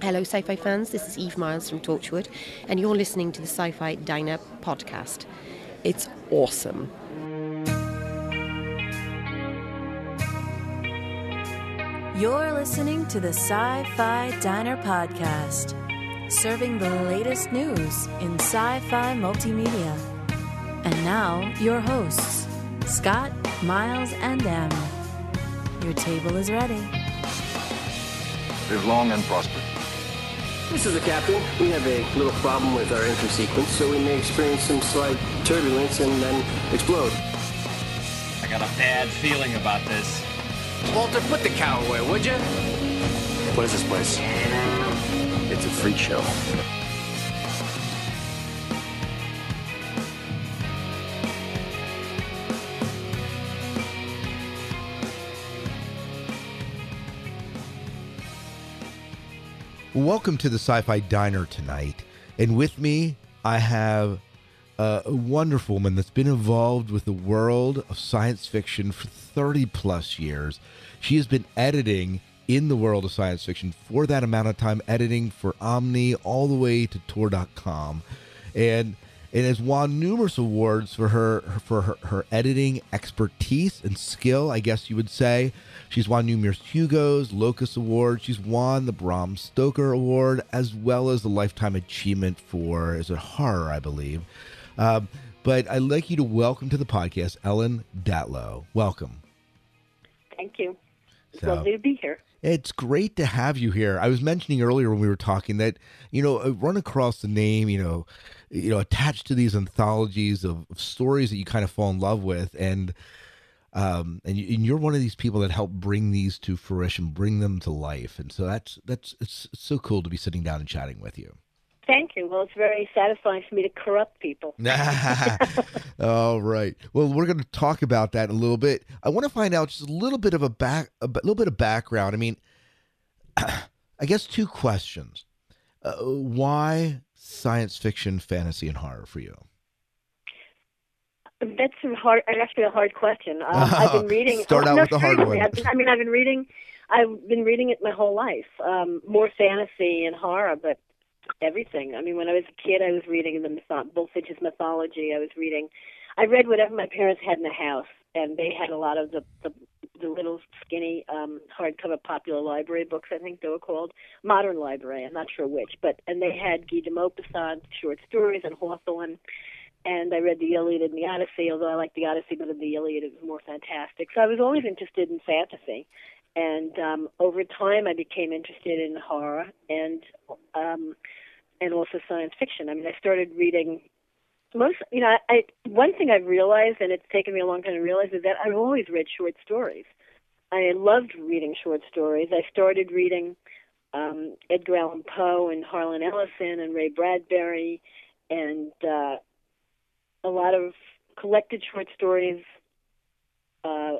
Hello, sci fi fans. This is Eve Miles from Torchwood, and you're listening to the Sci Fi Diner podcast. It's awesome. You're listening to the Sci Fi Diner podcast, serving the latest news in sci fi multimedia. And now, your hosts, Scott, Miles, and Em. Your table is ready. Live long and prosper. This is the captain. We have a little problem with our entry sequence, so we may experience some slight turbulence and then explode. I got a bad feeling about this. Walter, put the cow away, would you? What is this place? It's a freak show. Welcome to the Sci Fi Diner tonight. And with me, I have a wonderful woman that's been involved with the world of science fiction for 30 plus years. She has been editing in the world of science fiction for that amount of time, editing for Omni all the way to Tor.com. And and has won numerous awards for her for her, her editing expertise and skill, I guess you would say. She's won numerous Hugos, Locus Award. She's won the Bram Stoker Award as well as the Lifetime Achievement for is it horror, I believe. Um, but I'd like you to welcome to the podcast Ellen Datlow. Welcome. Thank you. It's So- lovely to be here. It's great to have you here. I was mentioning earlier when we were talking that you know I run across the name, you know, you know, attached to these anthologies of, of stories that you kind of fall in love with, and um, and, you, and you're one of these people that help bring these to fruition, bring them to life, and so that's that's it's, it's so cool to be sitting down and chatting with you. Thank you. Well, it's very satisfying for me to corrupt people. All right. Well, we're going to talk about that in a little bit. I want to find out just a little bit of a back, a little bit of background. I mean, I guess two questions. Uh, why science fiction, fantasy, and horror for you? That's a hard, actually a hard question. Um, I've been reading. Start out no, with the hard one. Been, I mean, I've been reading. I've been reading it my whole life. Um, more fantasy and horror, but everything. I mean, when I was a kid, I was reading the mytho- Bulfinch's mythology. I was reading. I read whatever my parents had in the house, and they had a lot of the the, the little skinny um, hardcover popular library books. I think they were called Modern Library. I'm not sure which, but and they had Guy de Maupassant short stories and Hawthorne. And I read the Iliad and the Odyssey, although I like the Odyssey better than the Iliad. It was more fantastic. So I was always interested in fantasy. And um, over time, I became interested in horror and um, and also science fiction. I mean, I started reading most. You know, I, one thing I've realized, and it's taken me a long time to realize, is that I've always read short stories. I loved reading short stories. I started reading um, Edgar Allan Poe and Harlan Ellison and Ray Bradbury and uh, a lot of collected short stories. Uh,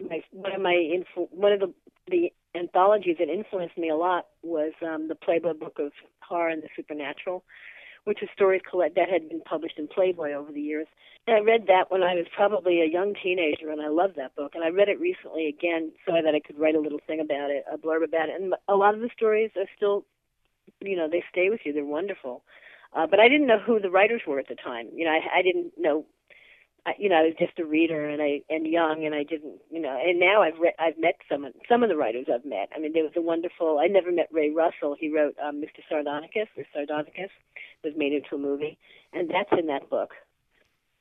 my, one of my influ- one of the the anthologies that influenced me a lot was um, the Playboy Book of Horror and the Supernatural, which is stories that had been published in Playboy over the years. And I read that when I was probably a young teenager, and I loved that book. And I read it recently again so that I could write a little thing about it, a blurb about it. And a lot of the stories are still, you know, they stay with you. They're wonderful. Uh, but I didn't know who the writers were at the time. You know, I, I didn't know you know, I was just a reader and I and young and I didn't, you know, and now I've read, I've met some of some of the writers I've met. I mean, there was a wonderful. I never met Ray Russell. He wrote um, Mr. Sardonicus or Sardonicus, was made into a movie, and that's in that book.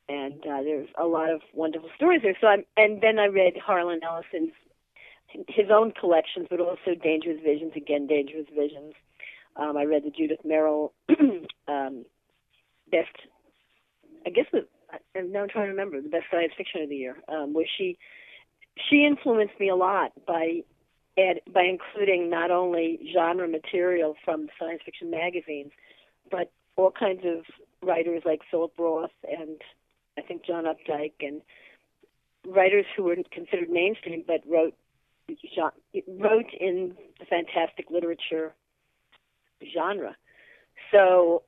And uh, there's a lot of wonderful stories there. So I'm, and then I read Harlan Ellison's his own collections, but also Dangerous Visions. Again, Dangerous Visions. Um, I read the Judith Merril um, best. I guess the I'm trying to remember the best science fiction of the year, um, where she she influenced me a lot by by including not only genre material from science fiction magazines, but all kinds of writers like Philip Roth and I think John Updike and writers who were considered mainstream but wrote wrote in the fantastic literature genre. So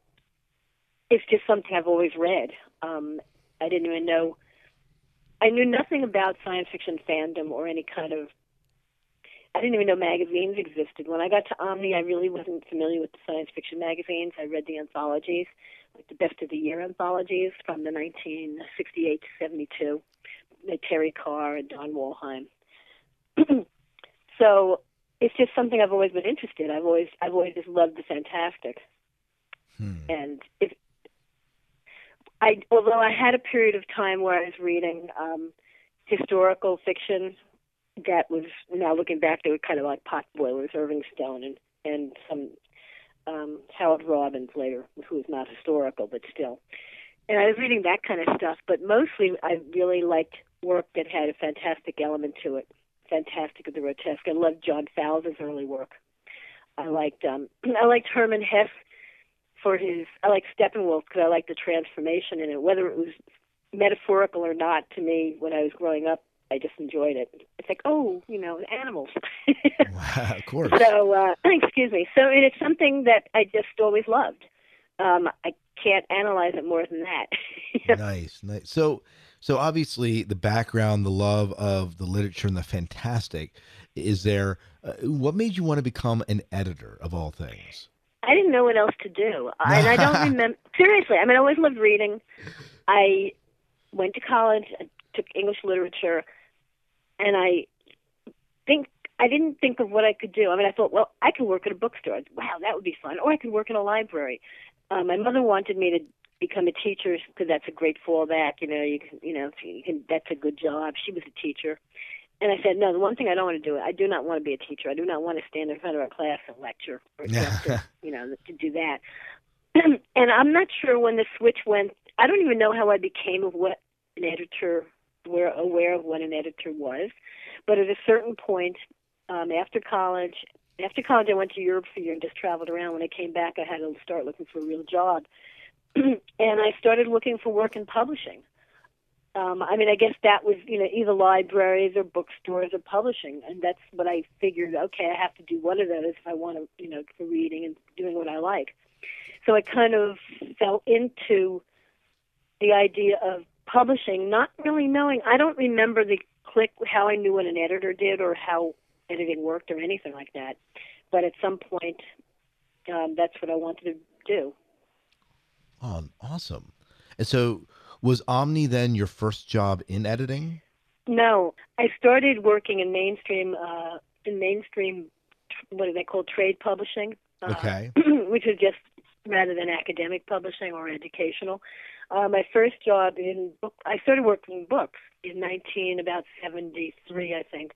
it's just something I've always read. Um, I didn't even know. I knew nothing about science fiction fandom or any kind of I didn't even know magazines existed. When I got to Omni, I really wasn't familiar with the science fiction magazines. I read the anthologies, like the Best of the Year anthologies from the 1968 to 72, like Terry Carr and Don Wollheim. so it's just something I've always been interested. I've always I've always just loved the fantastic, Hmm. and if I although I had a period of time where I was reading um, historical fiction that was now looking back they were kind of like pot boilers, Irving Stone and and some um, Howard Robbins later, who was not historical but still. And I was reading that kind of stuff, but mostly I really liked work that had a fantastic element to it, fantastic of the grotesque. I loved John Fowles' early work. I liked um, I liked Hermann Hesse for his. I like Steppenwolf because I like the transformation in it, whether it was metaphorical or not. To me, when I was growing up, I just enjoyed it. It's like, oh, you know, animals. Wow, of course. So, uh, excuse me. So, and it's something that I just always loved. Um, I can't analyze it more than that. nice, nice. So, so obviously the background, the love of the literature and the fantastic is there. Uh, what made you want to become an editor of all things? I didn't know what else to do, and I don't remember. Seriously, I mean, I always loved reading. I went to college, I took English literature, and I think I didn't think of what I could do. I mean, I thought, well, I could work at a bookstore. Wow, that would be fun. Or I could work in a library. Uh, my mother wanted me to become a teacher because that's a great fallback. You know, you can, you know, you can. That's a good job. She was a teacher, and I said, no. The one thing I don't want to do, I do not want to be a teacher. I do not want to stand in front of a class and lecture or to, you know, to do that. and I'm not sure when the switch went. I don't even know how I became of what an editor were aware of what an editor was. But at a certain point, um, after college, after college, I went to Europe for a year and just traveled around. When I came back, I had to start looking for a real job, and I started looking for work in publishing. Um, I mean, I guess that was you know either libraries or bookstores or publishing, and that's what I figured. Okay, I have to do one of those if I want to, you know, for reading and doing what I like. So I kind of fell into the idea of publishing, not really knowing. I don't remember the click how I knew what an editor did or how editing worked or anything like that. But at some point, um, that's what I wanted to do. Oh, awesome! And so, was Omni then your first job in editing? No, I started working in mainstream uh, in mainstream. What do they call trade publishing? Uh, Okay. which is just rather than academic publishing or educational. Uh, my first job in book, I started working in books in 19 about 73, I think.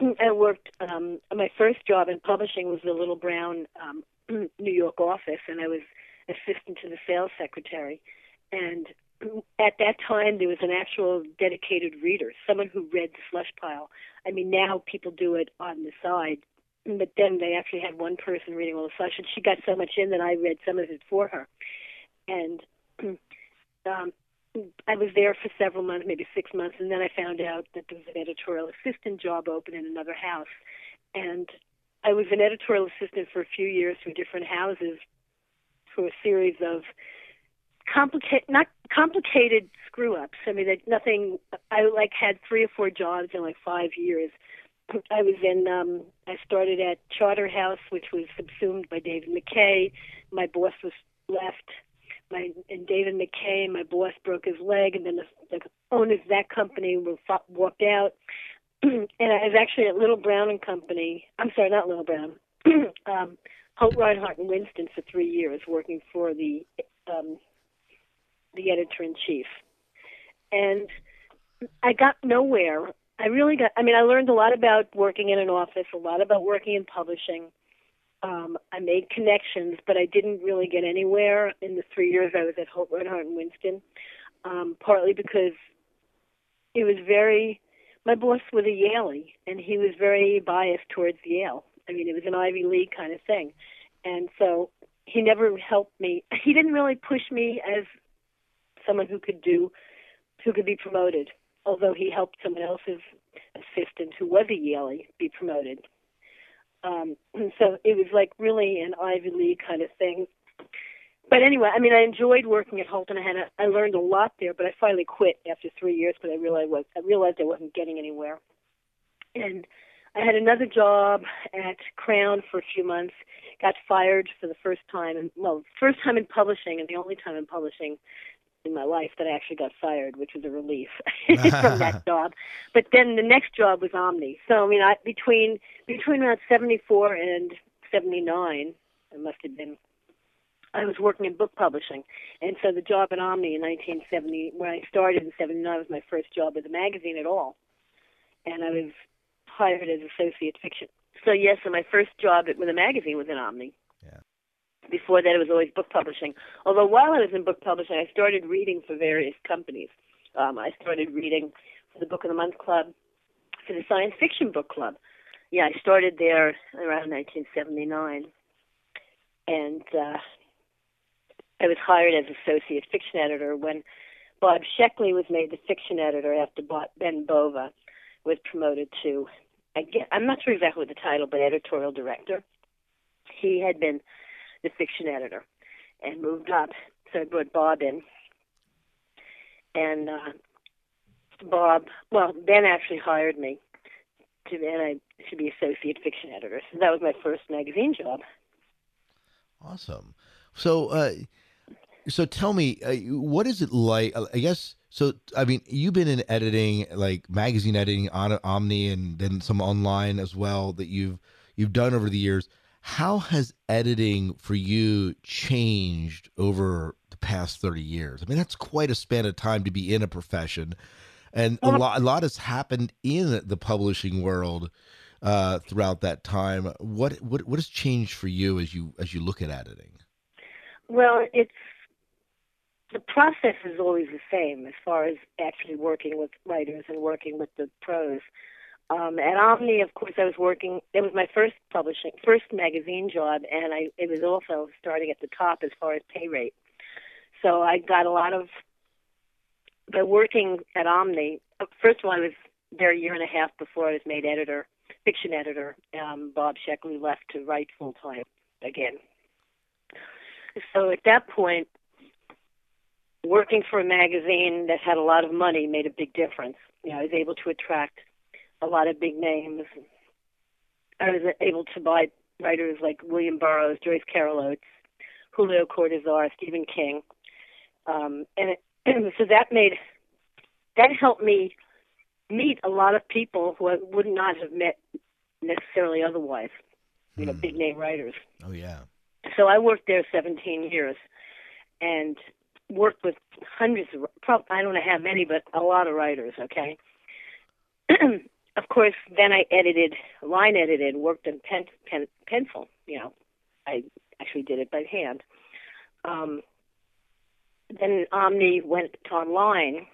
I worked. Um, my first job in publishing was the Little Brown um, New York office, and I was assistant to the sales secretary. And at that time, there was an actual dedicated reader, someone who read the slush pile. I mean, now people do it on the side, but then they actually had one person reading all the slush, and she got so much in that I read some of it for her. And um, I was there for several months, maybe six months, and then I found out that there was an editorial assistant job open in another house. And I was an editorial assistant for a few years for different houses for a series of complicated, not complicated screw ups. I mean, that nothing. I like had three or four jobs in like five years. I was in. um I started at Charterhouse, which was subsumed by David McKay. My boss was left. My and David McKay, my boss broke his leg, and then the, the owners of that company were walked out. and I was actually at Little Brown and Company. I'm sorry, not Little Brown. um, Holt Rinehart and Winston for three years, working for the um, the editor in chief, and I got nowhere. I really got. I mean, I learned a lot about working in an office, a lot about working in publishing. Um, I made connections, but I didn't really get anywhere in the three years I was at Holt Rinehart and Winston. Um, partly because it was very. My boss was a Yaley, and he was very biased towards Yale. I mean, it was an Ivy League kind of thing, and so he never helped me. He didn't really push me as someone who could do, who could be promoted. Although he helped someone else's assistant who was a Yaley be promoted. Um, so it was like really an Ivy League kind of thing. But anyway, I mean, I enjoyed working at Holt, and I had a, I learned a lot there. But I finally quit after three years because I realized was I realized I wasn't getting anywhere, and I had another job at Crown for a few months. Got fired for the first time, and well, first time in publishing, and the only time in publishing in my life that I actually got fired, which was a relief from that job. But then the next job was Omni. So I mean, I between between around seventy four and seventy nine, it must have been. I was working in book publishing, and so the job at Omni in 1970, when I started in '79, was my first job with a magazine at all, and I was hired as associate fiction. So yes, and my first job with a magazine was in Omni. Yeah. Before that, it was always book publishing. Although while I was in book publishing, I started reading for various companies. Um, I started reading for the Book of the Month Club, for the Science Fiction Book Club. Yeah, I started there around 1979, and uh, I was hired as associate fiction editor when Bob Sheckley was made the fiction editor after Ben Bova was promoted to. I I'm not sure exactly what the title, but editorial director. He had been the fiction editor and moved up, so I brought Bob in, and uh, Bob. Well, Ben actually hired me to, and I should be associate fiction editor. So that was my first magazine job. Awesome. So, uh, so tell me, uh, what is it like? uh, I guess so. I mean, you've been in editing, like magazine editing on Omni, and then some online as well that you've you've done over the years. How has editing for you changed over the past thirty years? I mean, that's quite a span of time to be in a profession, and a lot a lot has happened in the publishing world uh, throughout that time. What what what has changed for you as you as you look at editing? Well, it's the process is always the same as far as actually working with writers and working with the pros. Um, at Omni, of course, I was working. It was my first publishing, first magazine job, and I it was also starting at the top as far as pay rate. So I got a lot of. By working at Omni, first of all, I was there a year and a half before I was made editor, fiction editor. Um, Bob Sheckley left to write full time again. So at that point, working for a magazine that had a lot of money made a big difference. You know, I was able to attract a lot of big names. I was able to buy writers like William Burroughs, Joyce Carol Oates, Julio Cortázar, Stephen King, um, and it, so that made that helped me meet a lot of people who I would not have met necessarily otherwise. You know, Hmm. big name writers. Oh yeah. So I worked there 17 years, and worked with hundreds of. probably I don't know how many, but a lot of writers. Okay. of course, then I edited, line edited, worked in pen, pen, pencil. You know, I actually did it by hand. Um, then Omni went online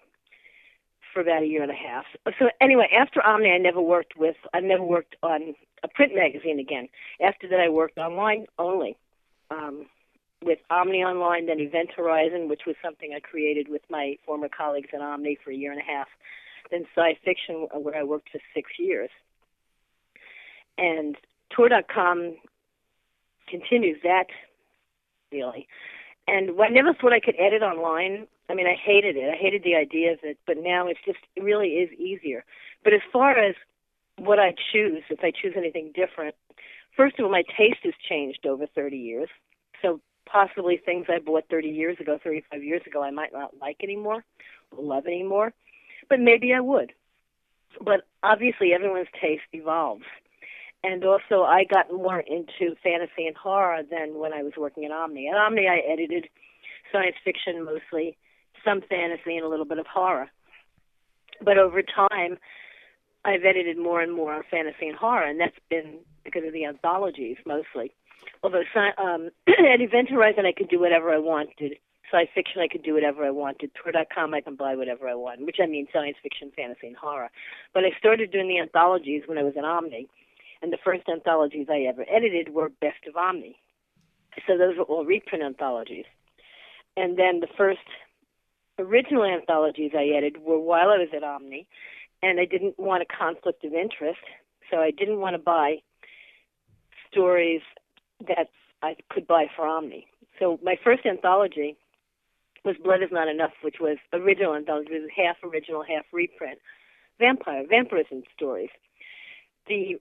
for about a year and a half. So anyway, after Omni, I never worked with. I never worked on a print magazine again. After that, I worked online only. Um, with Omni Online, then Event Horizon, which was something I created with my former colleagues at Omni for a year and a half. Then Sci Fiction, where I worked for six years. And Tor.com continues that, really. And I never thought I could edit online. I mean, I hated it. I hated the idea of it, but now it's just, it really is easier. But as far as what I choose, if I choose anything different, first of all, my taste has changed over 30 years. So possibly things I bought 30 years ago, 35 years ago, I might not like anymore, love anymore, but maybe I would. But obviously, everyone's taste evolves. And also, I got more into fantasy and horror than when I was working at Omni. At Omni, I edited science fiction mostly, some fantasy, and a little bit of horror. But over time, I've edited more and more on fantasy and horror, and that's been because of the anthologies mostly. Although um, at Event Horizon, I could do whatever I wanted. Science fiction, I could do whatever I wanted. Tor.com, I can buy whatever I want, which I mean science fiction, fantasy, and horror. But I started doing the anthologies when I was at Omni, and the first anthologies I ever edited were Best of Omni. So those were all reprint anthologies. And then the first original anthologies I edited were while I was at Omni, and I didn't want a conflict of interest, so I didn't want to buy stories that I could buy for Omni. So my first anthology was Blood Is Not Enough, which was original anthology, was half original, half reprint. Vampire, vampirism stories. The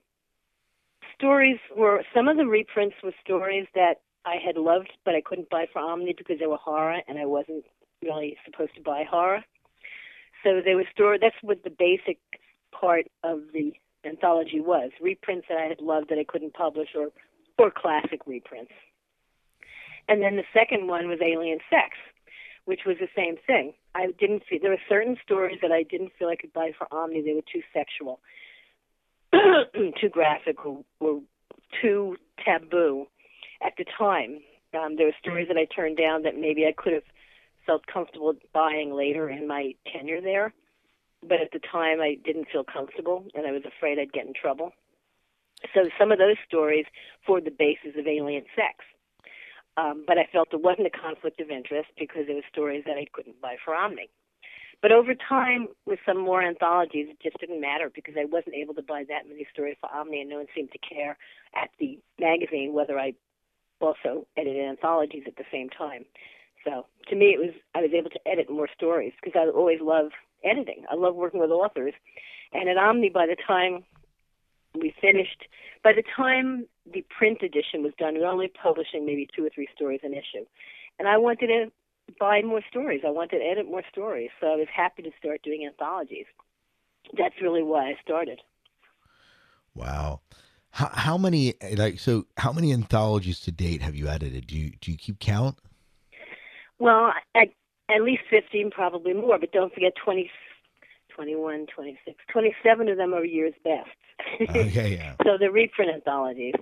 stories were some of the reprints were stories that I had loved, but I couldn't buy for Omni because they were horror, and I wasn't really supposed to buy horror. So they were stored. That's what the basic part of the anthology was: reprints that I had loved that I couldn't publish, or or classic reprints. And then the second one was Alien Sex, which was the same thing. I didn't feel there were certain stories that I didn't feel I could buy for Omni. They were too sexual, too graphic, or too taboo at the time. Um, there were stories that I turned down that maybe I could have felt comfortable buying later in my tenure there, but at the time I didn't feel comfortable and I was afraid I'd get in trouble. So some of those stories formed the basis of Alien Sex. Um, but I felt it wasn't a conflict of interest because there were stories that I couldn't buy for Omni. But over time, with some more anthologies, it just didn't matter because I wasn't able to buy that many stories for Omni, and no one seemed to care at the magazine whether I also edited anthologies at the same time. So to me, it was I was able to edit more stories because I always love editing. I love working with authors, and at Omni, by the time we finished, by the time the print edition was done, we were only publishing maybe two or three stories an issue, and I wanted to buy more stories. I wanted to edit more stories, so I was happy to start doing anthologies. That's really why I started. Wow. How, how many like so? How many anthologies to date have you edited? Do you do you keep count? Well, at, at least 15, probably more, but don't forget 20, 21, 26, 27 of them are year's best. Okay, yeah. so they're reprint anthologies.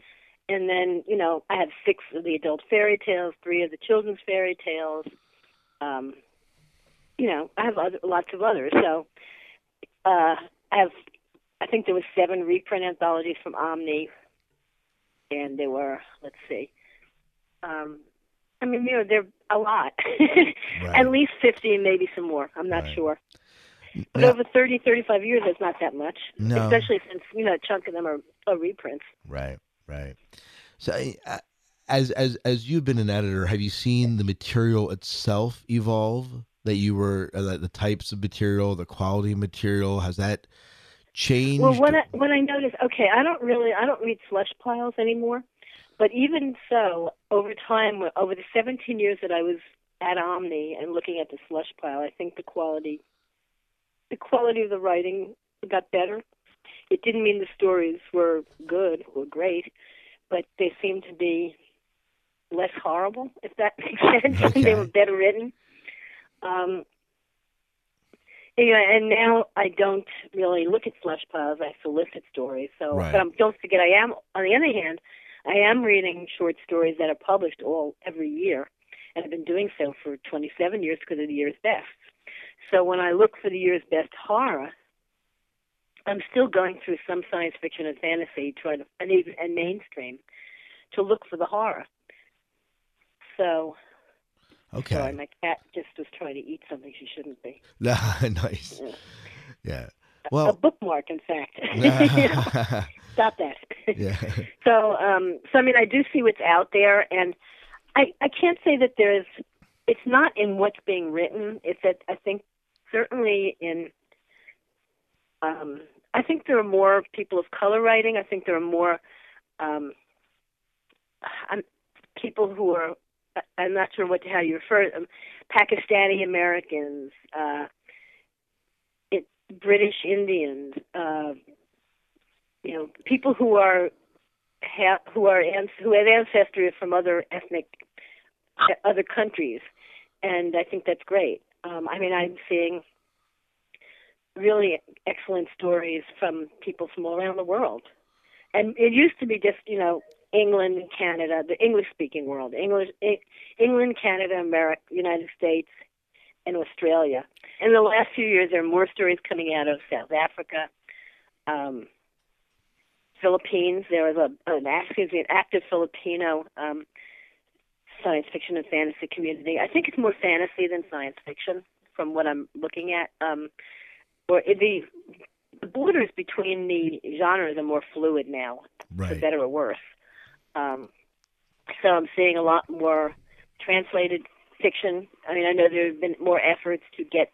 And then, you know, I have six of the adult fairy tales, three of the children's fairy tales. Um, you know, I have other, lots of others. So uh, I have, I think there was seven reprint anthologies from Omni, and there were, let's see, um, I mean, you know, they're a lot. Right. At least 50 and maybe some more. I'm not Right. sure. But Now- over 30, 35 years, it's not that much. No. Especially since, you know, a chunk of them are, are reprints. Right, right. So, uh, as as as you've been an editor, have you seen the material itself evolve? That you were uh, the types of material, the quality of material, has that changed? Well, when I, when I noticed, okay, I don't really, I don't read slush piles anymore. But even so, over time, over the 17 years that I was at Omni and looking at the slush pile, I think the quality, the quality of the writing got better. It didn't mean the stories were good or great, but they seemed to be less horrible, if that makes sense. Okay. they were better written. Um, Anyway, and now I don't really look at slush piles. I solicit stories. So, Right. but um, don't forget, I am. On the other hand, I am reading short stories that are published all every year, and I've been doing so for 27 years because of the year's best. So when I look for the year's best horror, I'm still going through some science fiction and fantasy, trying to and even and mainstream to look for the horror. So, okay, sorry, my cat just was trying to eat something she shouldn't be. nice. Yeah. Yeah. a Well, bookmark, in fact. Stop that. yeah. So, um, so I mean, I do see what's out there, and I I can't say that there's. It's not in what's being written. It's that I think certainly in. Um, I think there are more people of color writing. I think there are more um, um, people who are. I'm not sure what how you refer them. Pakistani Americans, uh, it, British Indians, uh, you know, people who are ha- who are who have ancestry from other ethnic other countries, and I think that's great. Um, I mean, I'm seeing really excellent stories from people from all around the world, and it used to be just you know England and Canada, the English-speaking world, English, England, Canada, America, United States, and Australia. In the last few years, there are more stories coming out of South Africa. Um, Philippines. There was a an excuse me, an active Filipino um, science fiction and fantasy community. I think it's more fantasy than science fiction, from what I'm looking at. Um, or the the borders between the genres are more fluid now, for better or worse. Um, so I'm seeing a lot more translated fiction. I mean, I know there have been more efforts to get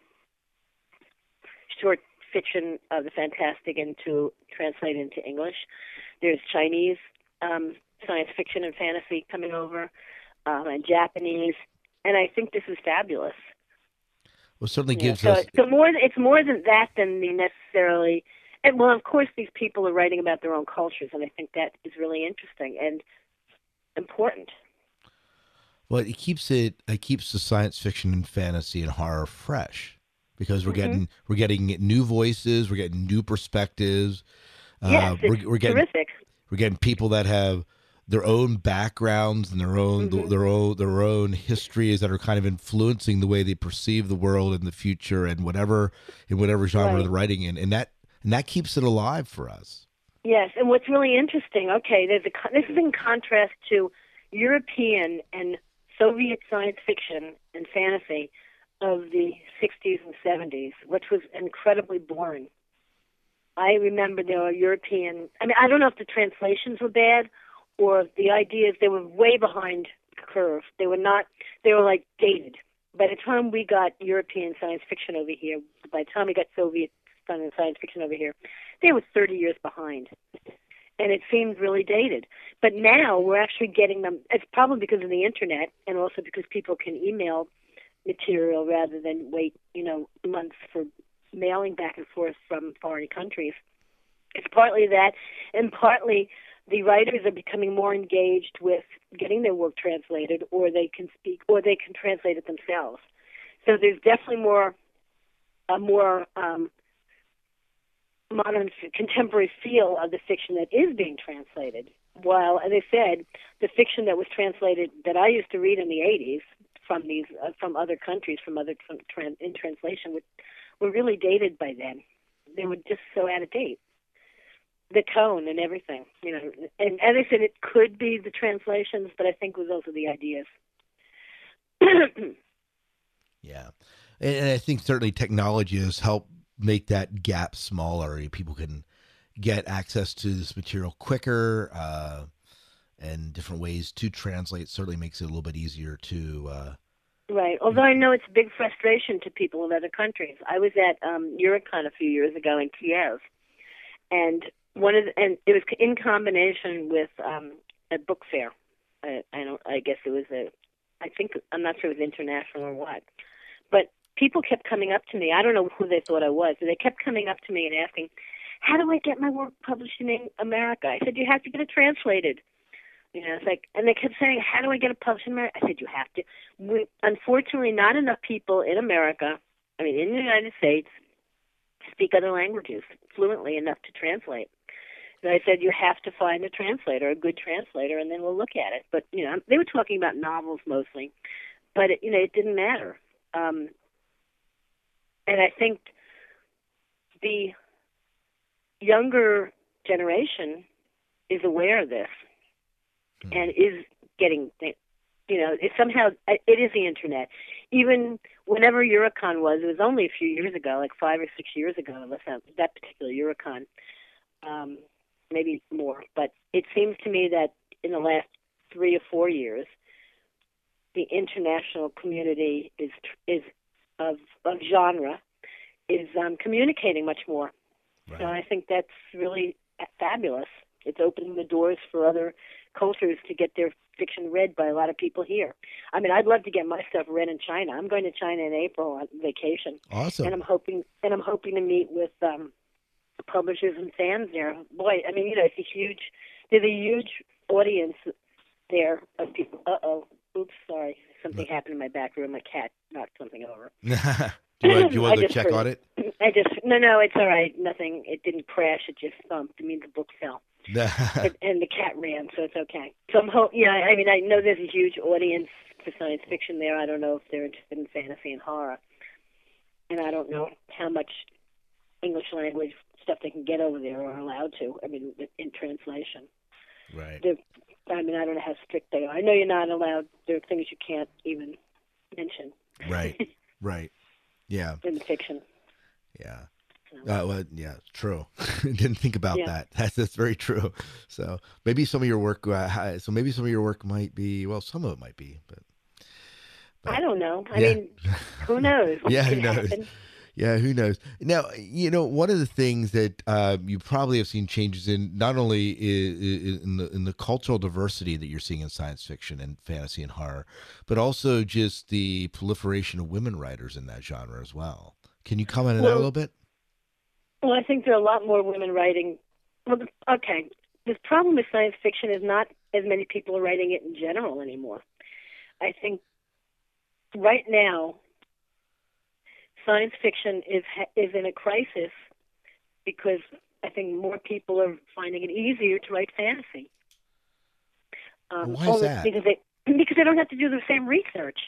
short fiction of the fantastic into translate into English. There's Chinese um, science fiction and fantasy coming over, um, and Japanese, and I think this is fabulous. Well, it certainly Yeah, gives so us. so more. It's more than that than the necessarily. And well, of course, these people are writing about their own cultures, and I think that is really interesting and important. Well, it keeps it. It keeps the science fiction and fantasy and horror fresh because we're Mm-hmm. getting we're getting new voices, we're getting new perspectives. yes, uh, it's we're, we're getting terrific. we're getting people that have their own backgrounds and their own Mm-hmm. their own their own histories that are kind of influencing the way they perceive the world in the future and whatever in whatever genre Right. they're writing in, and that and that keeps it alive for us. Yes, and what's really interesting, okay, there's a this is in contrast to European and Soviet science fiction and fantasy of the 60s and 70s, which was incredibly boring. I remember there were European. I mean, I don't know if the translations were bad or the ideas they were way behind the curve. They were not. They were like dated. By the time we got European science fiction over here, by the time we got Soviet science fiction over here, they were 30 years behind. And it seemed really dated. But now we're actually getting them. It's probably because of the internet and also because people can email material rather than wait, you know, months for mailing back and forth from foreign countries. It's partly that, and partly the writers are becoming more engaged with getting their work translated, or they can speak, or they can translate it themselves. So there's definitely more, a more um, modern, contemporary feel of the fiction that is being translated. While, as I said, the fiction that was translated that I used to read in the '80s from these uh, from other countries, from other from, in translation, were, were really dated by then. They were just so out of date. The tone and everything, you know. And as I said, it could be the translations, but I think it was also the ideas. Yeah, and, and I think certainly technology has helped make that gap smaller. People can get access to this material quicker, uh, and different ways to translate certainly makes it a little bit easier to. Uh, Right. Although I know it's a big frustration to people in other countries. I was at um, Eurocon a few years ago in Kiev, and one of the, and it was in combination with um, a book fair. I, I don't. I guess it was a. I think I'm not sure it was international or what, but people kept coming up to me. I don't know who they thought I was, but they kept coming up to me and asking, "How do I get my work published in America?" I said, "You have to get it translated." You know, it's like, and they kept saying, "How do I get it published in America?" I said, "You have to." We, unfortunately, not enough people in America, I mean, in the United States, speak other languages fluently enough to translate. And I said, "You have to find a translator, a good translator, and then we'll look at it." But you know, they were talking about novels mostly, but it, you know, it didn't matter. Um, and I think the younger generation is aware of this and is getting you know it somehow it is the internet even whenever eurocon was it was only a few years ago like five or six years ago unless that, that particular eurocon um maybe more but it seems to me that in the last three or four years the international community is is of of genre is um communicating much more so i think that's really fabulous it's opening the doors for other cultures to get their fiction read by a lot of people here. I mean, I'd love to get my stuff read in China. I'm going to China in April on vacation, awesome. and I'm hoping and I'm hoping to meet with um, publishers and fans there. Boy, I mean, you know, it's a huge. There's a huge audience there of people. Uh oh. Oops, sorry. Something happened in my back room. My cat knocked something over. do you want, do you want to check heard on it? I just no, no, it's all right. Nothing. It didn't crash. It just thumped. I mean, the book fell and, and the cat ran, so it's okay. So I'm hope. Yeah, I mean, I know there's a huge audience for science fiction there. I don't know if they're interested in fantasy and horror, and I don't know how much English language stuff they can get over there or are allowed to. I mean, in translation. right. They're, I mean, I don't know how strict they are. I know you're not allowed. There are things you can't even mention Right. Right. Yeah. in the fiction. Yeah. Uh, well, yeah, true. Didn't think about Yeah. that. That's that's very true. So maybe some of your work. Uh, so maybe some of your work might be. Well, some of it might be, but I don't know. I Yeah. mean, who knows? Yeah, who knows? Yeah, who knows? Now, you know, one of the things that uh, you probably have seen changes in not only in the in the cultural diversity that you're seeing in science fiction and fantasy and horror, but also just the proliferation of women writers in that genre as well. Can you comment on that a little bit? Well, I think there are a lot more women writing. Well, okay, the problem with science fiction is not as many people are writing it in general anymore. I think right now, science fiction is is in a crisis because I think more people are finding it easier to write fantasy. Um, Why is that? Because they because they don't have to do the same research.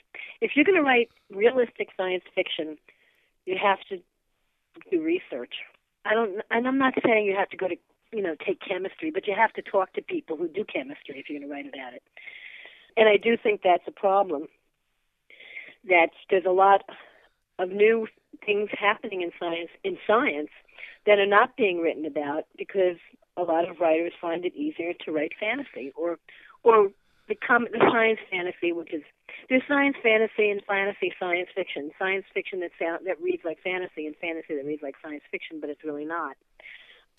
If you're going to write realistic science fiction, you have to do research. I don't, and I'm not saying you have to go to, you know, take chemistry, but you have to talk to people who do chemistry if you're going to write about it. And I do think that's a problem. That there's a lot of new things happening in science in science that are not being written about because a lot of writers find it easier to write fantasy or or the com- the science fantasy, which is there's science fantasy and fantasy science fiction. Science fiction that sound, that reads like fantasy and fantasy that reads like science fiction, but it's really not.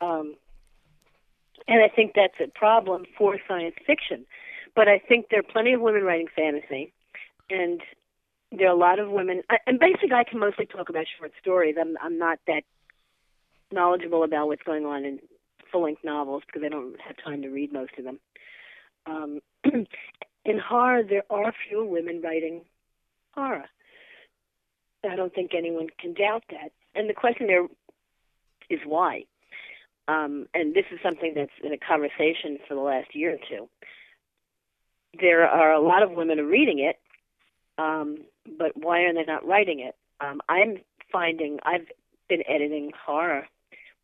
Um, and I think that's a problem for science fiction. But I think there are plenty of women writing fantasy, and there are a lot of women. And basically, I can mostly talk about short stories. I'm I'm not that knowledgeable about what's going on in full-length novels because I don't have time to read most of them. Um, in horror, there are fewer women writing horror. I don't think anyone can doubt that. And the question there is why. Um, and this is something that's in a conversation for the last year or two. There are a lot of women reading it, um, but why are they not writing it? Um, I'm finding I've been editing horror,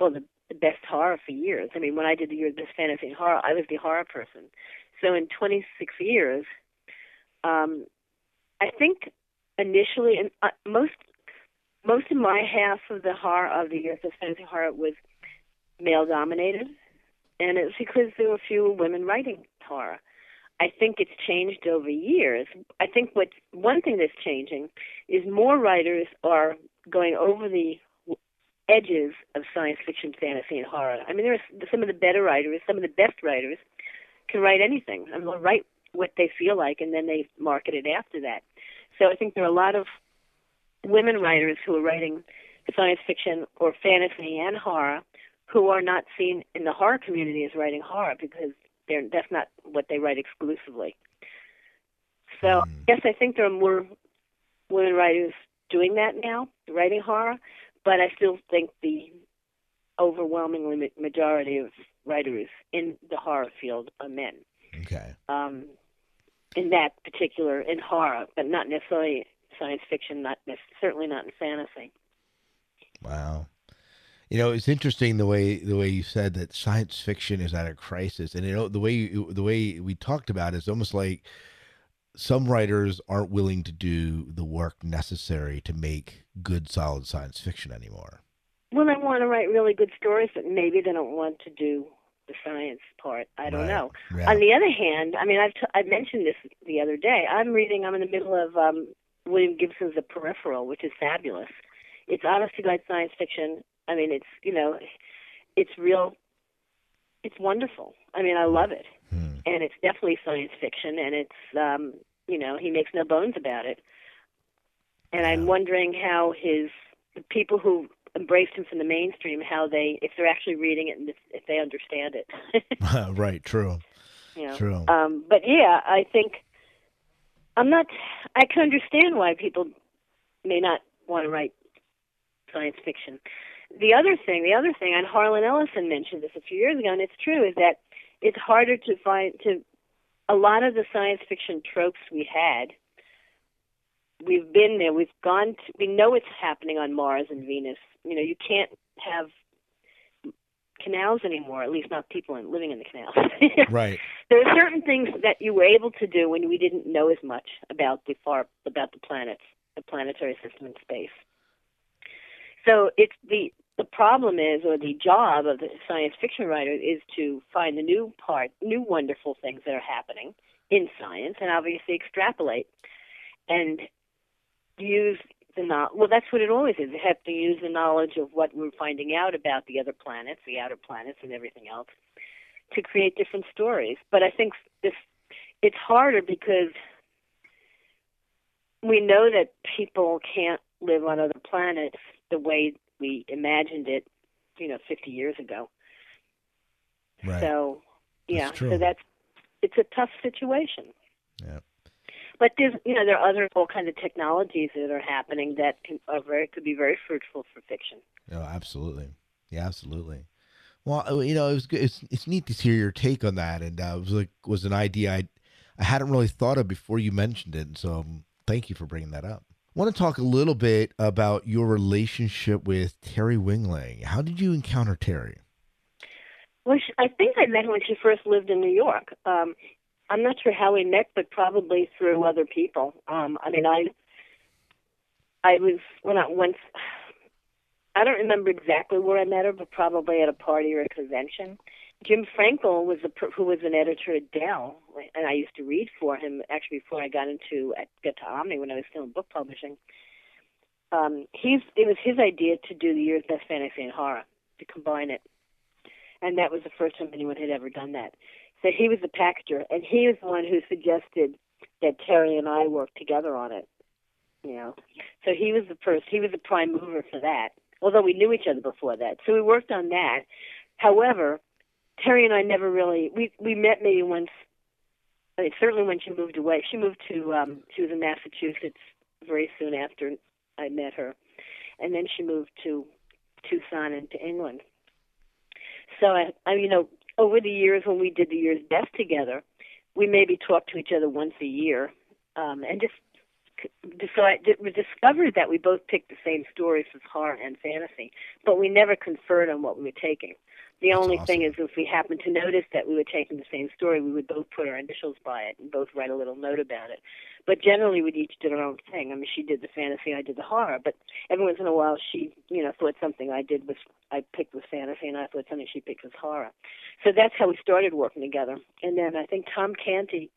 well, the, the best horror for years. I mean, when I did the year of best fantasy and horror, I was the horror person. So in 26 years, um, I think initially, and uh, most most of my half of the horror of the years of fantasy horror was male dominated, and it's because there were fewer women writing horror. I think it's changed over years. I think what one thing that's changing is more writers are going over the edges of science fiction, fantasy, and horror. I mean, there are some of the better writers, some of the best writers can write anything. I mean, they'll write what they feel like, and then they market it after that. So I think there are a lot of women writers who are writing science fiction or fantasy and horror who are not seen in the horror community as writing horror because they're that's not what they write exclusively. So yes, I think there are more women writers doing that now, writing horror, but I still think the overwhelmingly majority of writers in the horror field are men. Okay. Um, in that particular in horror, but not necessarily science fiction, not certainly not in fantasy. Wow. You know, it's interesting the way the way you said that science fiction is at a crisis, and you know the way you, the way we talked about it is almost like some writers aren't willing to do the work necessary to make good, solid science fiction anymore. Well, they want to write really good stories, but maybe they don't want to do the science part. I don't Right. know. Yeah. On the other hand, I mean, I've t- I mentioned this the other day. I'm reading. I'm in the middle of um, William Gibson's The Peripheral, which is fabulous. It's honestly like science fiction. I mean, it's you know, it's real. It's wonderful. I mean, I love it, Hmm. and it's definitely science fiction, and it's um, you know, he makes no bones about it. And I'm wondering how his the people who embraced him from the mainstream, how they, if they're actually reading it and if, if they understand it. right. True. you know. True. Um, but yeah, I think I'm not. I can understand why people may not want to write science fiction. The other thing, the other thing, and Harlan Ellison mentioned this a few years ago, and it's true, is that it's harder to find to a lot of the science fiction tropes we had. We've been there. We've gone. To, we know it's happening on Mars and Venus. You know, you can't have canals anymore. At least not people in, living in the canals. Right. there are certain things that you were able to do when we didn't know as much about the far about the planets, the planetary system in space. So it's the the problem is, or the job of the science fiction writer is to find the new part, new wonderful things that are happening in science, and obviously extrapolate and use the no- well, that's what it always is. You have to use the knowledge of what we're finding out about the other planets, the outer planets, and everything else, to create different stories. But I think this it's harder because we know that people can't live on other planets the way we imagined it, you know, 50 years ago. Right. So, yeah, That's so that's it's a tough situation. Yeah. But there's, you know, there are other all kind of technologies that are happening that can are very could be very fruitful for fiction. Oh, absolutely. Yeah, absolutely. Well, uh, you know, it was good. It's, it's neat to hear your take on that, and uh, it was like was an idea I I hadn't really thought of before you mentioned it. And so, um, thank you for bringing that up. Want to talk a little bit about your relationship with Terri Windling. How did you encounter Terry? Well, I think I met her when she first lived in New York. Um, I'm not sure how we met, but probably through other people. Um, I mean, I I was when I once I don't remember exactly where I met her, but probably at a party or a convention. Jim Frenkel was a who was an editor at Dell, and I used to read for him actually before I got into get to Omni when I was still in book publishing. Um, he's it was his idea to do the year's best fantasy and horror to combine it, and that was the first time anyone had ever done that. So he was the packager, and he was the one who suggested that Terri and I work together on it. You know, so he was the first. He was the prime mover for that. Although we knew each other before that, so we worked on that. However, Terri and I never really we we met maybe once. I certainly when she moved away, she moved to um she was in Massachusetts very soon after I met her, and then she moved to Tucson and to England. So I, I you know over the years when we did the year's best together, we maybe talked to each other once a year, um, and just decide we discovered that we both picked the same stories as horror and fantasy, but we never conferred on what we were taking. The That's only awesome. thing is, if we happened to notice that we were taking the same story, we would both put our initials by it and both write a little note about it. But generally, we each did our own thing. I mean, she did the fantasy, I did the horror. But every once in a while, she, you know, thought something I did was I picked was fantasy, and I thought something she picked was horror. So that's how we started working together. And then I think Tom Canty,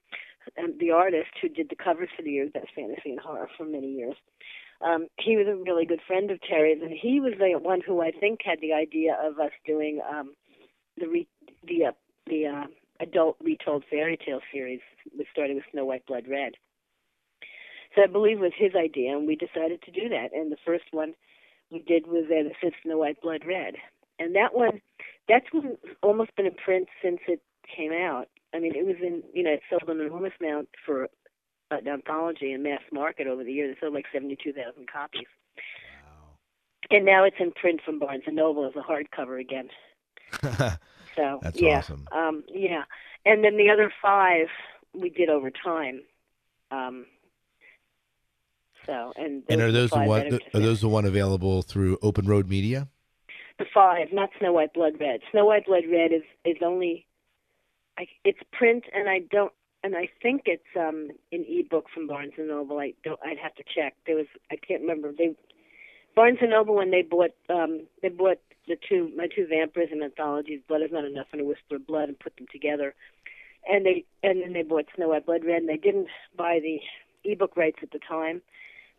um, the artist who did the covers for the year's best fantasy and horror for many years, um, he was a really good friend of Terri's, and he was the one who I think had the idea of us doing um, the re- the uh, the uh, adult retold fairy tale series, started with Snow White, Blood Red. So I believe it was his idea, and we decided to do that. And the first one we did was uh, since Snow White, Blood Red, and that one that's one almost been in print since it came out. I mean, it was in you know it sold an enormous amount for an anthology and mass market over the years. It sold like seventy-two thousand copies. And now it's in print from Barnes and Noble as a hardcover again. So That's yeah, awesome. um, yeah. And then the other five we did over time. Um, so and and are those the one? are Are those the one available through Open Road Media? the five, not Snow White Blood Red. Snow White Blood Red is is only, I, it's print, and I don't, and I think it's um an ebook from Barnes and Noble. I don't, I'd have to check. There was, I can't remember. They, Barnes and Noble when they bought, um, they bought the two my two vampirism anthologies, Blood is Not Enough and A Whisper of Blood, and put them together. And they, and then they bought Snow White Blood Red, and they didn't buy the ebook rights at the time.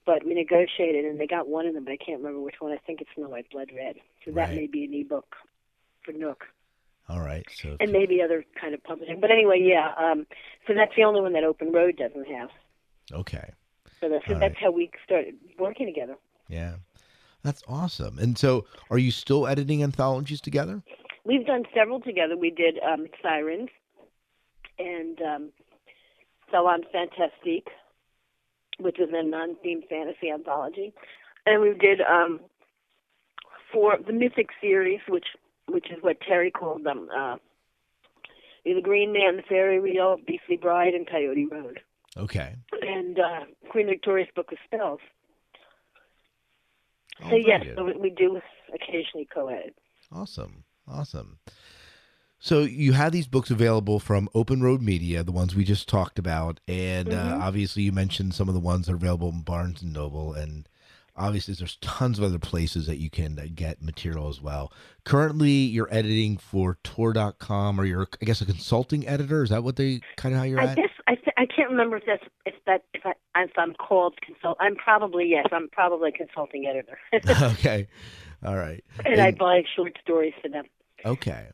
But we negotiated, and they got one of them, but I can't remember which one. I think it's Snow White Blood Red. So that may be an ebook for Nook, All right. So and maybe other kind of publishing. But anyway, yeah. Um, so that's the only one that Open Road doesn't have. okay. So that's, so that's right. how we started working together. Yeah. That's awesome. And so, are you still editing anthologies together? We've done several together. We did um, Sirens and um, Salon Fantastique, which was a non-themed fantasy anthology, and we did um, for the Mythic series, which which is what Terri called them. Uh, the Green Man, the Fairy Reel, Beastly Bride, and Coyote Road, Okay. and uh, Queen Victoria's Book of Spells. Oh, so yes, so we- we do occasionally co-edit. Awesome. Awesome. So you have these books available from Open Road Media, the ones we just talked about, and Mm-hmm. uh, obviously you mentioned some of the ones that are available in Barnes and Noble, and obviously there's tons of other places that you can uh, get material as well. Currently, you're editing for Tor.com, or you're, I guess, a consulting editor. Is that what they kind of how you're I at? guess I, th- I I can't remember if that's if that if I if I'm called consult. I'm probably yes. I'm probably a consulting editor, okay. All right. and I buy short stories for them. okay.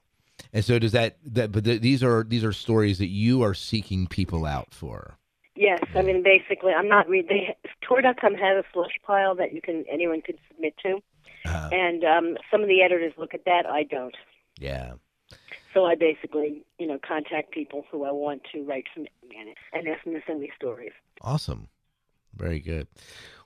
And so does that that but th- these are these are stories that you are seeking people out for. Yes, I mean basically, I'm not read. They Tor.com has a slush pile that you can anyone can submit to, Uh, and um, some of the editors look at that. I don't. yeah. So I basically, you know, contact people who I want to write for me and, and ask them to send me stories. Awesome. Very good.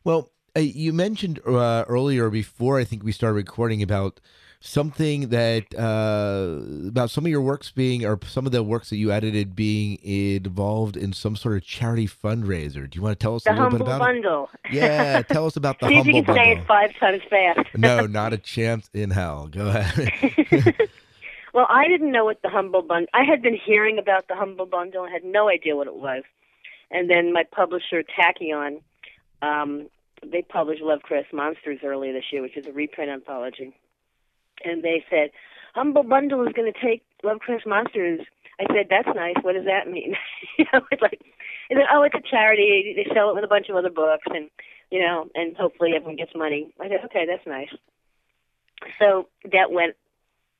Well, uh, you mentioned uh, earlier before I think we started recording about something that uh, about some of your works being or some of the works that you edited being involved in some sort of charity fundraiser. Do you want to tell us The a little humble bit about bundle. it? Yeah, tell us about the See if you humble can say bundle. it five times fast. no, not a chance in hell. Go ahead. Well, I didn't know what the humble bundle. I had been hearing about the humble bundle and had no idea what it was. And then my publisher Tachyon, um, they published Love Lovecraft Monsters earlier this year, which is a reprint anthology. And they said humble bundle is going to take Lovecraft Monsters. I said that's nice. What does that mean? you know, it's like, and then oh, it's a charity. They sell it with a bunch of other books, and you know, and hopefully everyone gets money. I said okay, that's nice. So that went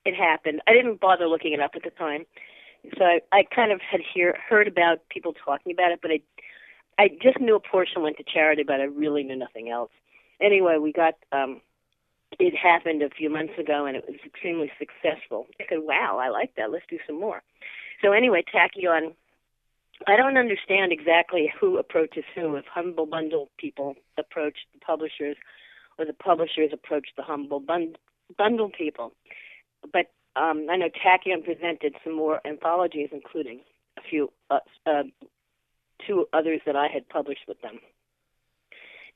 it happened. I didn't bother looking it up at the time, so I, I kind of had hear, heard about people talking about it, but I I just knew a portion went to charity, but I really knew nothing else. Anyway, we got um, it happened a few months ago, and it was extremely successful. I said, "Wow, I like that. Let's do some more." So anyway, Tachyon. I don't understand exactly who approaches who. If Humble Bundle people approach the publishers, or the publishers approach the Humble bun- Bundle people but um, I know Tachyon presented some more anthologies, including a few, uh, uh, two others that I had published with them.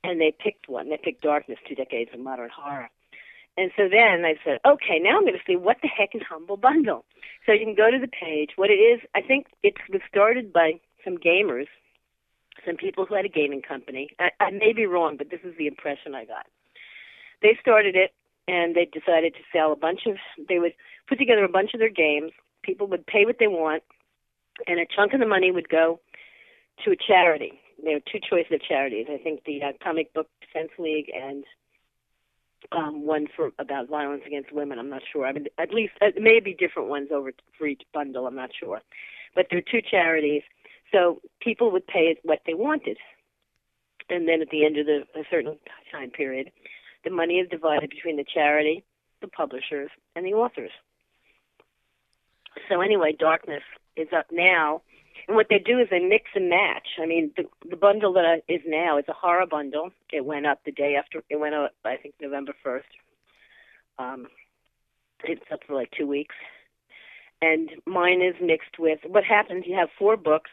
And they picked one. They picked Darkness: Two Decades of Modern Horror. And so then I said, okay, now I'm going to see what the heck is Humble Bundle. So you can go to the page. What it is, I think it was started by some gamers, some people who had a gaming company. I, I may be wrong, but this is the impression I got. They started it and they decided to sell a bunch of they would put together a bunch of their games people would pay what they want and a chunk of the money would go to a charity there are two choices of charities i think the uh, comic book defense league and um one for about violence against women i'm not sure. I mean at least uh, maybe different ones over for each bundle i'm not sure. But there are two charities so people would pay what they wanted. And then at the end of the a certain time period the money is divided between the charity, the publishers, and the authors. So anyway, Darkness is up now, and what they do is they mix and match. I mean, the the bundle that is now is a horror bundle. It went up the day after. It went up, I think, November first. Um, it's up for like two weeks, and mine is mixed with what happens. You have four books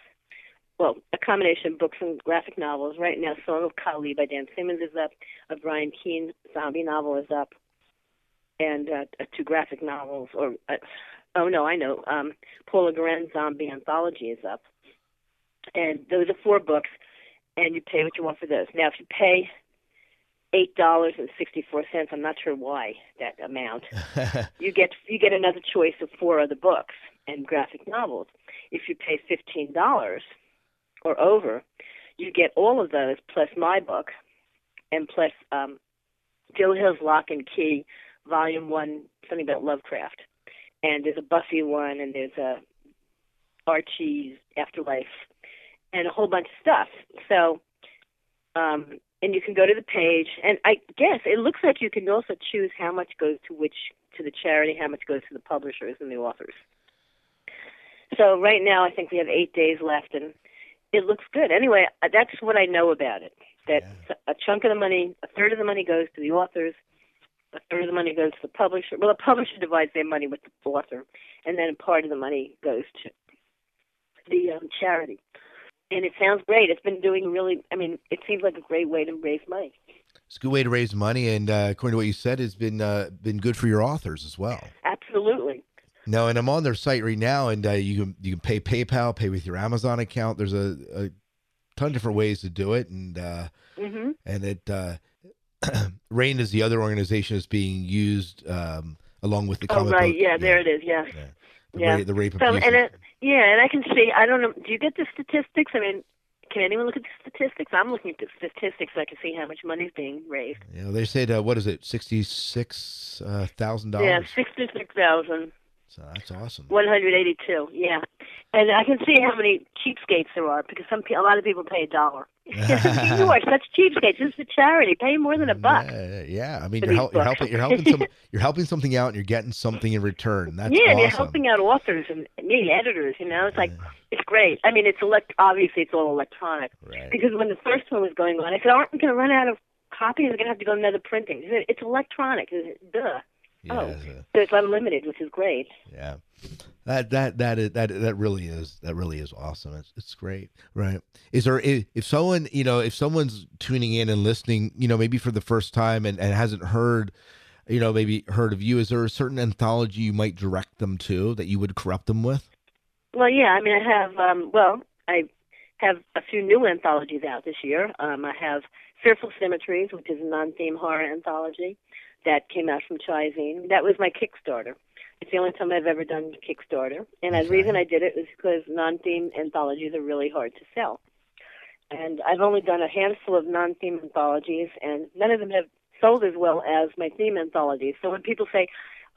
well, a combination of books and graphic novels. Right now, Song of Kali by Dan Simmons is up. A Brian Keene zombie novel is up, and uh, two graphic novels. Or uh, oh no, I know. Um, Paula Guran zombie anthology is up, and those are four books, and you pay what you want for those. Now, if you pay eight dollars and sixty four cents, I'm not sure why that amount. you get you get another choice of four other books and graphic novels. If you pay fifteen dollars or over, you get all of those plus my book and plus um, Joe Hill's Locke and Key, Volume One, something about Lovecraft, and there's a Buffy one, and there's a Archie's Afterlife, and a whole bunch of stuff. So, um, and you can go to the page, and I guess it looks like you can also choose how much goes to which to the charity, how much goes to the publishers and the authors. So right now, I think we have eight days left, and it looks good. Anyway, that's what I know about it. That a chunk of the money, a third of the money goes to the authors, a third of the money goes to the publisher. Well, the publisher divides their money with the author, and then part of the money goes to the um, charity. And it sounds great. It's been doing really. I mean, it seems like a great way to raise money. It's a good way to raise money, and uh, according to what you said, it's been uh, been good for your authors as well. Absolutely. No, and I'm on their site right now, and uh, you can you can pay PayPal, pay with your Amazon account. There's a, a ton of different ways to do it, and uh, hmm and it uh, RAINN is the other organization that's being used um, along with the Oh right, book. yeah, there it is. Yeah, Yeah. The, yeah. rape, the rape So, abuse. and it, yeah, and I can see. I don't know. Do you get the statistics? I mean, can anyone look at the statistics? I'm looking at the statistics. So I can see how much money's being raised. you know, they said uh, what is it, sixty six thousand dollars? Yeah, sixty-six thousand So that's awesome. one hundred eighty-two. Yeah, and I can see how many cheapskates there are because some a lot of people pay a dollar. you are such cheapskates. This is a charity. Pay more than a buck. Yeah, yeah. I mean, you're, hel- you're helping. You're helping some. You're helping something out, and you're getting something in return. That's yeah, and you're helping out authors and me, editors. You know, it's like it's great. I mean, it's elect. Obviously, it's all electronic. Right. Because when the first one was going on, I said, oh, "Aren't we going to run out of copies? We're going to have to go to another printing." Said, "It's electronic." Said, Duh. Yeah, oh, it's so it's unlimited, which is great. yeah. That that that is that that really is that really is awesome. It's it's great, right? Is there if, if someone you know if someone's tuning in and listening, you know, maybe for the first time and, and hasn't heard, you know, maybe heard of you, is there a certain anthology you might direct them to that you would corrupt them with? Well, yeah. I mean, I have. Um, well, I have a few new anthologies out this year. Um, I have Fearful Symmetries, which is a non-theme horror anthology that came out from Chizine. That was my Kickstarter. It's the only time I've ever done Kickstarter, and the reason I did it was because non-theme anthologies are really hard to sell. And I've only done a handful of non-theme anthologies, and none of them have sold as well as my theme anthologies. So when people say,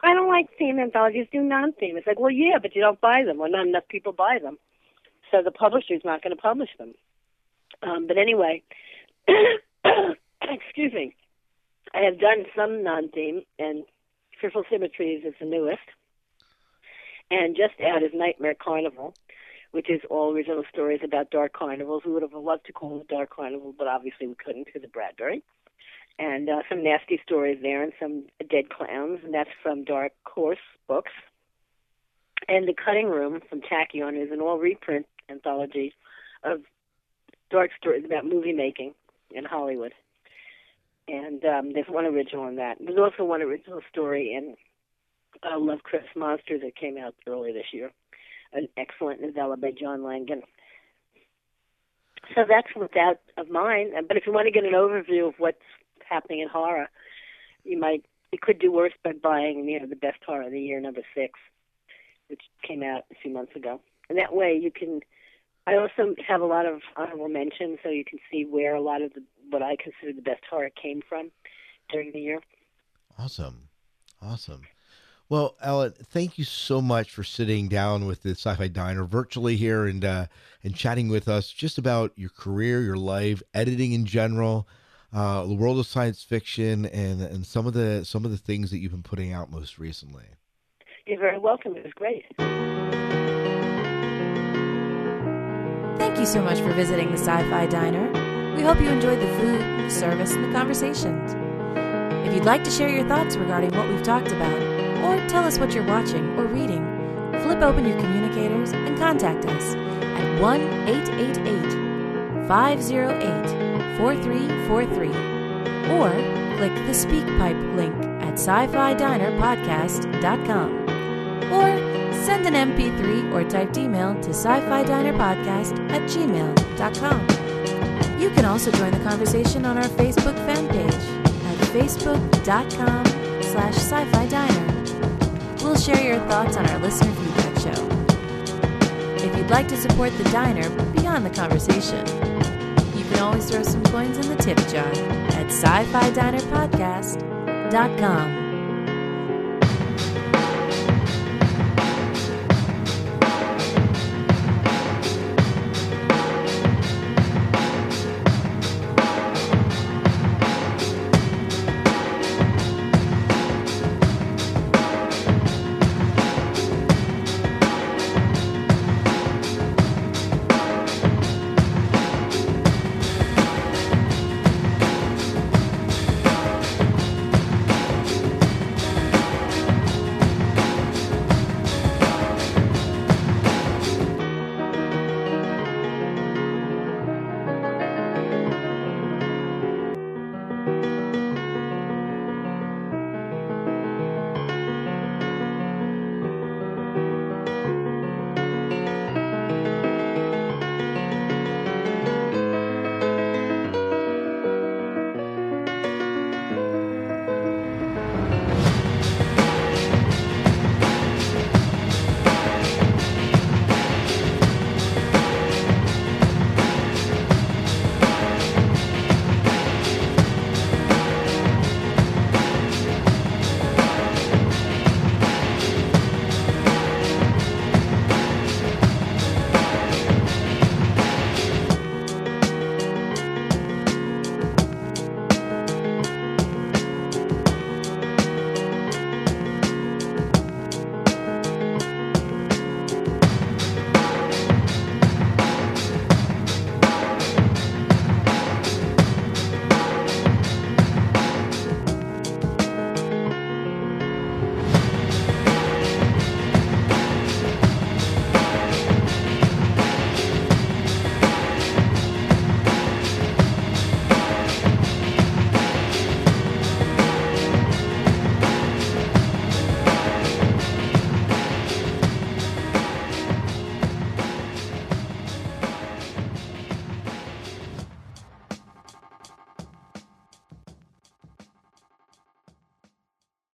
"I don't like theme anthologies, do non-theme," it's like, well, yeah, but you don't buy them, or not enough people buy them, so the publisher's not going to publish them. Um, but anyway, excuse me. I have done some non-theme, and Fearful Symmetries is the newest. And just out is Nightmare Carnival, which is all original stories about dark carnivals. We would have loved to call it Dark Carnival, but obviously we couldn't because of Bradbury. And uh, some nasty stories there, and some dead clowns, and that's from Dark Horse Books. And The Cutting Room from Tachyon is an all reprint anthology of dark stories about movie making in Hollywood. And um, there's one original in that. There's also one original story in uh, Lovecraft's Monster that came out earlier this year. An excellent novella by John Langan. So that's what's out of mine. Uh, But if you want to get an overview of what's happening in horror, you might you could do worse by buying you know the best horror of the year number six, which came out a few months ago. And that way you can. I also have a lot of honorable mentions, so you can see where a lot of the what I consider the best horror came from during the year. Awesome. Awesome. Well, Ellen, thank you so much for sitting down with the Sci-Fi Diner virtually here and uh, and chatting with us just about your career, your life, editing in general, uh, the world of science fiction, and and some of the some of the things that you've been putting out most recently. You're very welcome. It was great. Thank you so much for visiting the Sci Fi Diner. We hope you enjoyed the food, the service, and the conversations. If you'd like to share your thoughts regarding what we've talked about, or tell us what you're watching or reading, flip open your communicators and contact us at 1 888 508 4343 or click the SpeakPipe link at sci fi diner or send an MP3 or typed email to sci fi diner at gmail.com. You can also join the conversation on our Facebook fan page at facebook.com slash sci-fi diner. We'll share your thoughts on our listener feedback show. If you'd like to support the diner beyond the conversation, you can always throw some coins in the tip jar at sci-fi diner podcast.com.